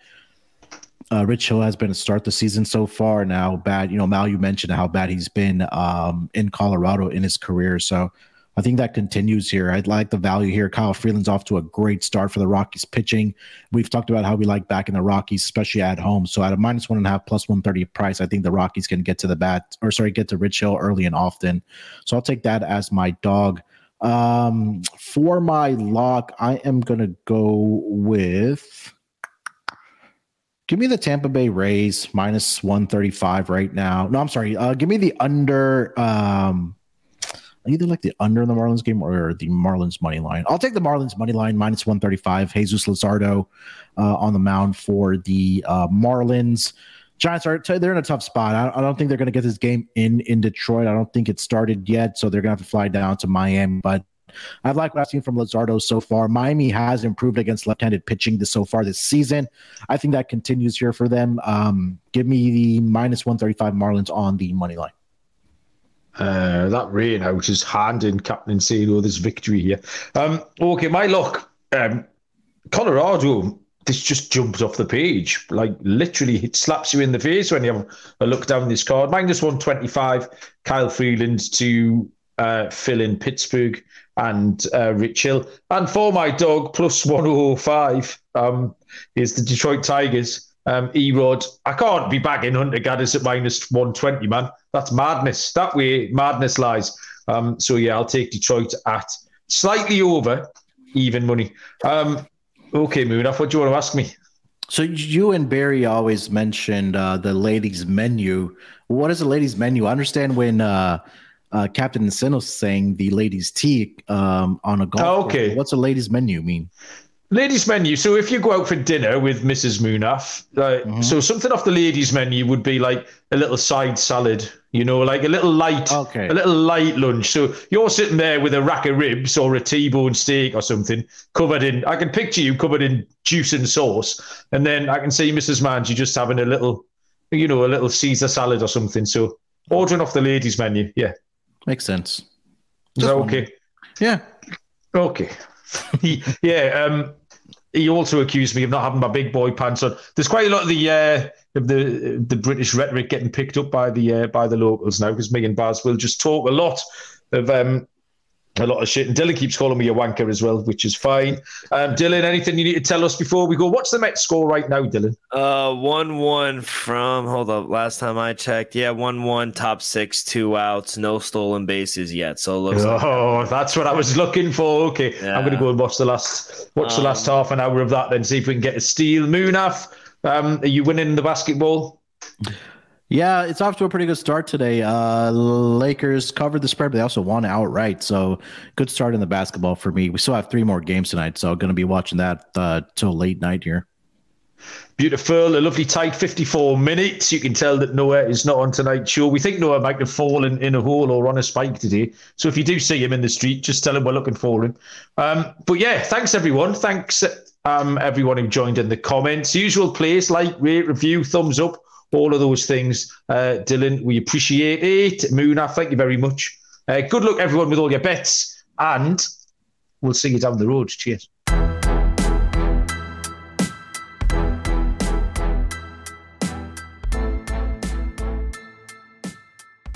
uh, Rich Hill has been to start the season so far. Now, bad, you know, Mal, you mentioned how bad he's been um, in Colorado in his career. So I think that continues here. I'd like the value here. Kyle Freeland's off to a great start for the Rockies pitching. We've talked about how we like back in the Rockies, especially at home. So at a minus one and a half plus 130 price, I think the Rockies can get to the bat or sorry, get to Rich Hill early and often. So I'll take that as my dog. Um, for my lock, I am going to go with. Give me the Tampa Bay Rays minus 135 right now. No, I'm sorry. Uh, give me the under. Um, either like the under in the Marlins game or the Marlins money line. I'll take the Marlins money line minus 135. Jesus Luzardo uh, on the mound for the uh, Marlins. Giants are they're in a tough spot. I, I don't think they're going to get this game in in Detroit. I don't think it started yet, so they're going to have to fly down to Miami. But I like what I've seen from Luzardo so far. Miami has improved against left-handed pitching this so far this season. I think that continues here for them. Um, give me the minus 135 Marlins on the money line. Uh, that rain out is handing Captain Celo this victory here. Um, okay, my luck. Um, Colorado, this just jumps off the page. Like literally, it slaps you in the face when you have a look down this card. Minus 125, Kyle Freeland to uh, fill in Pittsburgh and uh, Rich Hill. And for my dog, plus 105 um, is the Detroit Tigers. Um, E-Rod, I can't be bagging Hunter Gaddis at minus 120, man. That's madness. That way, madness lies. Um, so, yeah, I'll take Detroit at slightly over even money. Um, okay, Munaf, what do you want to ask me? So, you and Barry always mentioned uh, the ladies' menu. What is the ladies' menu? I understand when. Uh, uh, Captain Sino's saying the ladies' tea um, on a golf. Oh, okay. Course. What's a ladies' menu mean? Ladies' menu. So if you go out for dinner with Mrs. Munaf, uh, mm-hmm. so something off the ladies' menu would be like a little side salad, you know, like a little light, okay. a little light lunch. So you're sitting there with a rack of ribs or a T-bone steak or something covered in. I can picture you covered in juice and sauce, and then I can see Mrs. Manji just having a little, you know, a little Caesar salad or something. So ordering off the ladies' menu, yeah, makes sense. Is that okay? Yeah. Okay. [laughs] yeah. Um, he also accused me of not having my big boy pants on. There's quite a lot of the uh, of the the British rhetoric getting picked up by the uh, by the locals now because me and Baz will just talk a lot of um, a lot of shit. And Dylan keeps calling me a wanker as well, which is fine. Um, Dylan, anything you need to tell us before we go? What's the Mets score right now, Dylan? Uh, one one from hold up. Last time I checked, yeah, one one, top six, two outs, no stolen bases yet. So it looks. [laughs] Oh, like that's what I was looking for. Okay, yeah. I'm going to go and watch the last watch um, the last half an hour of that, then see if we can get a steal. Munaf, um, are you winning the basketball? Yeah, it's off to a pretty good start today. Uh, Lakers covered the spread, but they also won outright. So good start in the basketball for me. We still have three more games tonight, so I'm going to be watching that uh, till late night here. Beautiful, a lovely tight 54 minutes. You can tell that Noah is not on tonight's show. We think Noah might have fallen in a hole or on a spike today. So if you do see him in the street, just tell him we're looking for him. Um, but yeah, thanks everyone. Thanks um, everyone who joined in the comments. Usual place, like, rate, review, thumbs up all of those things. Uh, Dylan, we appreciate it. Moona, thank you very much. Uh, good luck, everyone, with all your bets, and we'll see you down the road. Cheers.